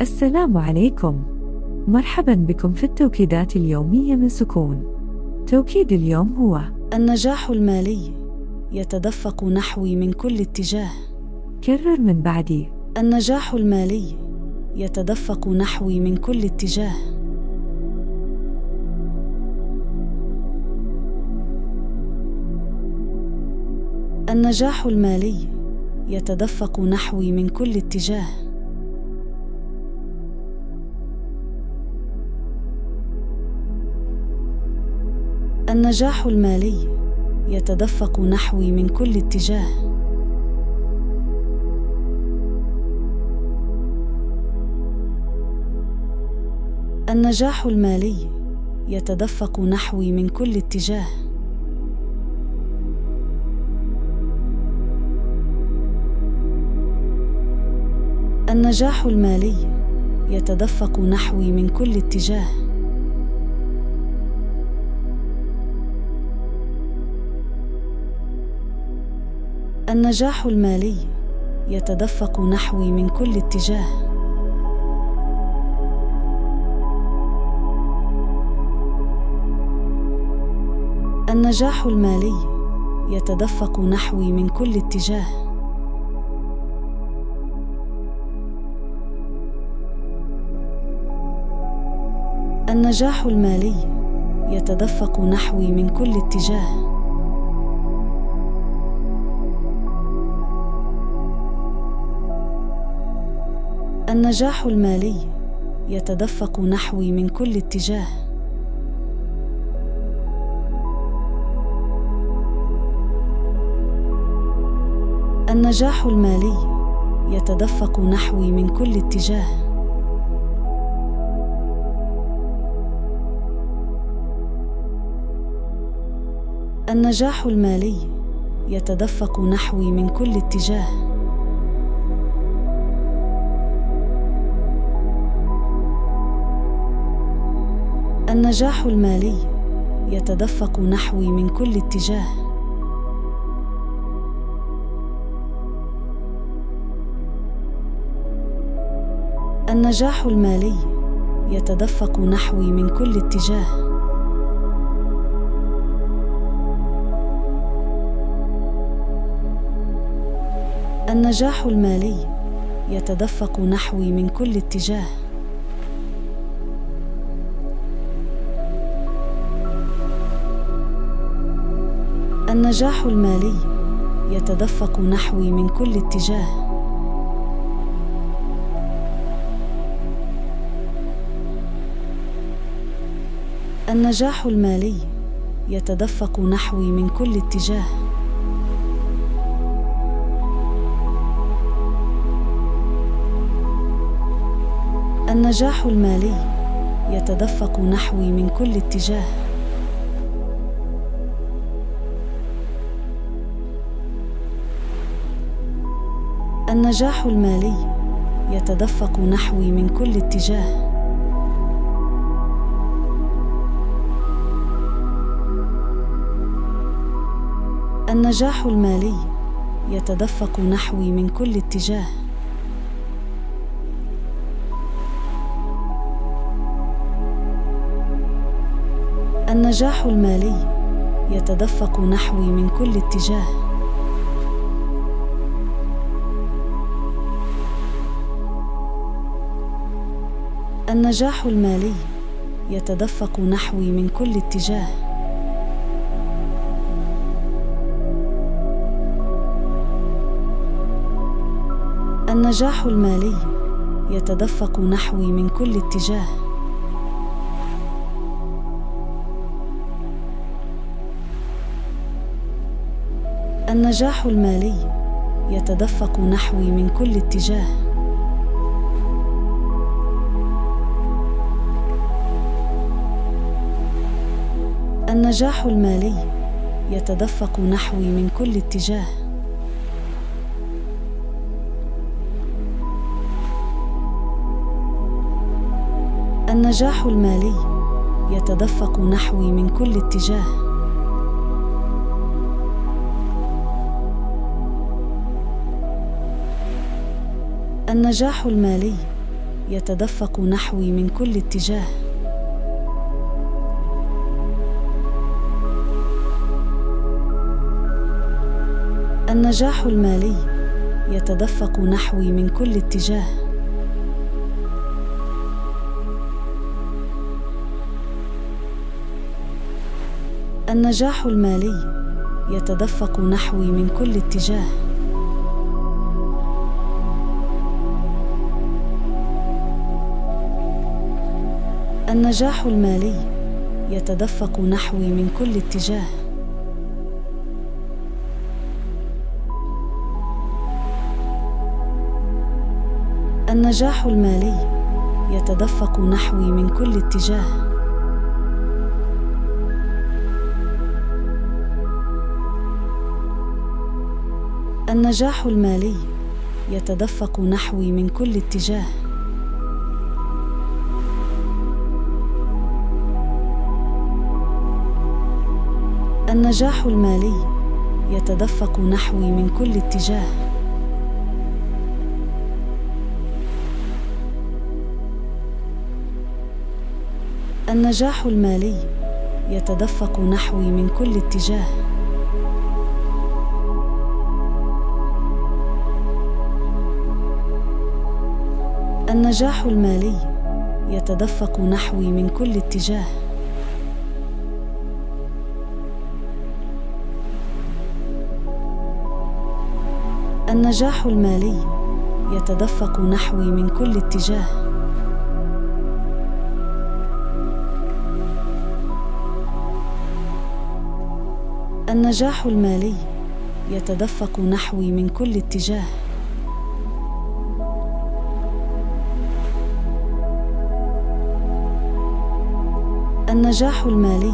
السلام عليكم. مرحبا بكم في التوكيدات اليومية من سكون. توكيد اليوم هو النجاح المالي يتدفق نحوي من كل اتجاه. كرر من بعدي. النجاح المالي يتدفق نحوي من كل اتجاه. النجاح المالي يتدفق نحوي من كل اتجاه. النجاح المالي يتدفق نحوي من كل اتجاه. النجاح المالي يتدفق نحوي من كل اتجاه. النجاح المالي يتدفق نحوي من كل اتجاه. النجاح المالي يتدفق نحوي من كل اتجاه. النجاح المالي يتدفق نحوي من كل اتجاه. النجاح المالي يتدفق نحوي من كل اتجاه. النجاح المالي يتدفق نحوي من كل اتجاه. النجاح المالي يتدفق نحوي من كل اتجاه. النجاح المالي يتدفق نحوي من كل اتجاه. النجاح المالي يتدفق نحوي من كل اتجاه. النجاح المالي يتدفق نحوي من كل اتجاه. النجاح المالي يتدفق نحوي من كل اتجاه. النجاح المالي يتدفق نحوي من كل اتجاه. النجاح المالي يتدفق نحوي من كل اتجاه. النجاح المالي يتدفق نحوي من كل اتجاه. النجاح المالي يتدفق نحوي من كل اتجاه. النجاح المالي يتدفق نحوي من كل اتجاه. النجاح المالي يتدفق نحوي من كل اتجاه. النجاح المالي يتدفق نحوي من كل اتجاه. النجاح المالي يتدفق نحوي من كل اتجاه. النجاح المالي يتدفق نحوي من كل اتجاه. النجاح المالي يتدفق نحوي من كل اتجاه. النجاح المالي يتدفق نحوي من كل اتجاه. النجاح المالي يتدفق نحوي من كل اتجاه. النجاح المالي يتدفق نحوي من كل اتجاه. النجاح المالي يتدفق نحوي من كل اتجاه. النجاح المالي يتدفق نحوي من كل اتجاه. النجاح المالي يتدفق نحوي من كل اتجاه. النجاح المالي يتدفق نحوي من كل اتجاه. النجاح المالي يتدفق نحوي من كل اتجاه. النجاح المالي يتدفق نحوي من كل اتجاه. النجاح المالي يتدفق نحوي من كل اتجاه. النجاح المالي يتدفق نحوي من كل اتجاه. النجاح المالي يتدفق نحوي من كل اتجاه. النجاح المالي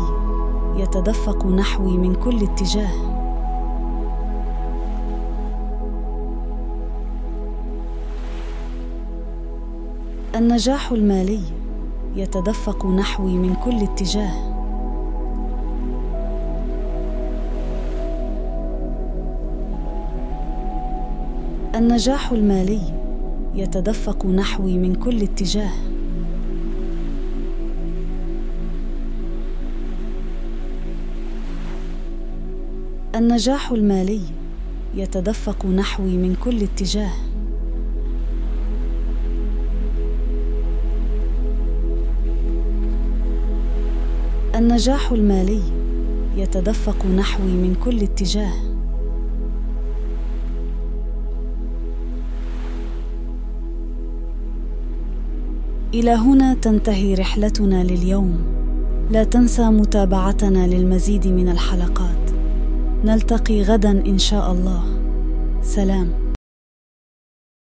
يتدفق نحوي من كل اتجاه. النجاح المالي يتدفق نحوي من كل اتجاه. النجاح المالي يتدفق نحوي من كل اتجاه. النجاح المالي يتدفق نحوي من كل اتجاه. النجاح المالي يتدفق نحوي من كل اتجاه. إلى هنا تنتهي رحلتنا لليوم. لا تنسى متابعتنا للمزيد من الحلقات. نلتقي غدا إن شاء الله. سلام.